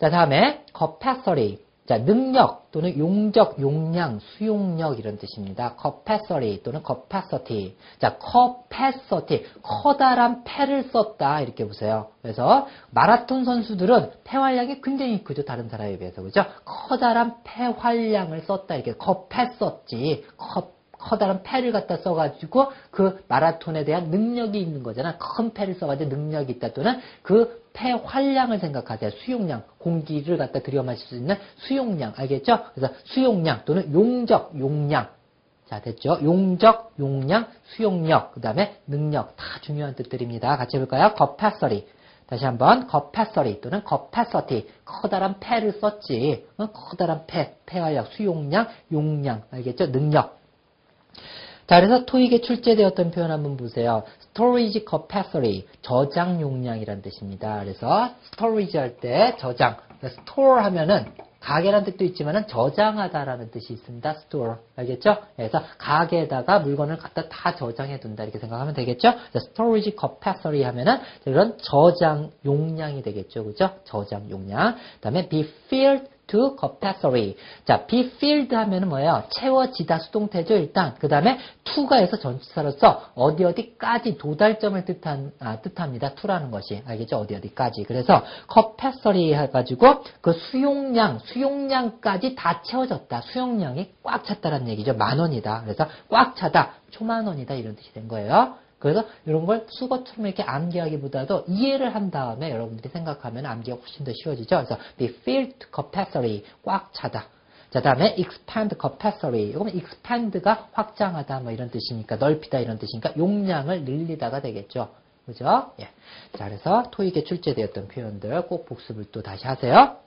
자, 다음에 capacity. 자, 능력 또는 용적, 용량, 수용력 이런 뜻입니다. capacity 또는 capacity. 자, capacity. 커다란 패를 썼다. 이렇게 보세요. 그래서 마라톤 선수들은 폐활량이 굉장히 크죠. 다른 사람에 비해서. 그죠? 커다란 폐활량을 썼다. 이렇게 겁했었지. 컵 커다란 패를 갖다 써가지고 그 마라톤에 대한 능력이 있는 거잖아. 큰 패를 써가지고 능력이 있다 또는 그 폐 활량을 생각하세요. 수용량, 공기를 갖다 들여 마실 수 있는 수용량, 알겠죠? 그래서 수용량 또는 용적, 용량. 자, 됐죠? 용적, 용량, 수용력, 그 다음에 능력. 다 중요한 뜻들입니다. 같이 해볼까요? capacity. 다시 한번 capacity 또는 capacity 커다란 폐를 썼지 어? 커다란 폐, 폐활량, 수용량, 용량 알겠죠? 능력 자, 그래서 토익에 출제되었던 표현 한번 보세요. storage capacity, 저장 용량이란 뜻입니다. 그래서 storage 할 때 저장, store 하면은 가게라는 뜻도 있지만은 저장하다라는 뜻이 있습니다. store. 알겠죠? 그래서 가게에다가 물건을 갖다 다 저장해 둔다. 이렇게 생각하면 되겠죠? storage capacity 하면은 이런 저장 용량이 되겠죠. 그죠? 저장 용량. 그 다음에 be filled to capacity. 자, be filled 하면은 뭐예요? 채워지다 수동태죠, 일단. 그 다음에 to가 해서 전치사로서 어디 어디까지 도달점을 뜻한, 아, 뜻합니다. to라는 것이. 알겠죠? 어디 어디까지. 그래서 capacity 해가지고 그 수용량, 수용량까지 다 채워졌다. 수용량이 꽉 찼다는 얘기죠. 만 원이다. 그래서 꽉 차다. 초만 원이다. 이런 뜻이 된 거예요. 그래서 이런 걸 수거처럼 이렇게 암기하기보다도 이해를 한 다음에 여러분들이 생각하면 암기가 훨씬 더 쉬워지죠. 그래서 be filled capacity 꽉 차다. 자, 다음에 expand capacity. 이거는 expand가 확장하다 뭐 이런 뜻이니까 넓히다 이런 뜻이니까 용량을 늘리다가 되겠죠. 그죠? 예. 자, 그래서 토익에 출제되었던 표현들 꼭 복습을 또 다시 하세요.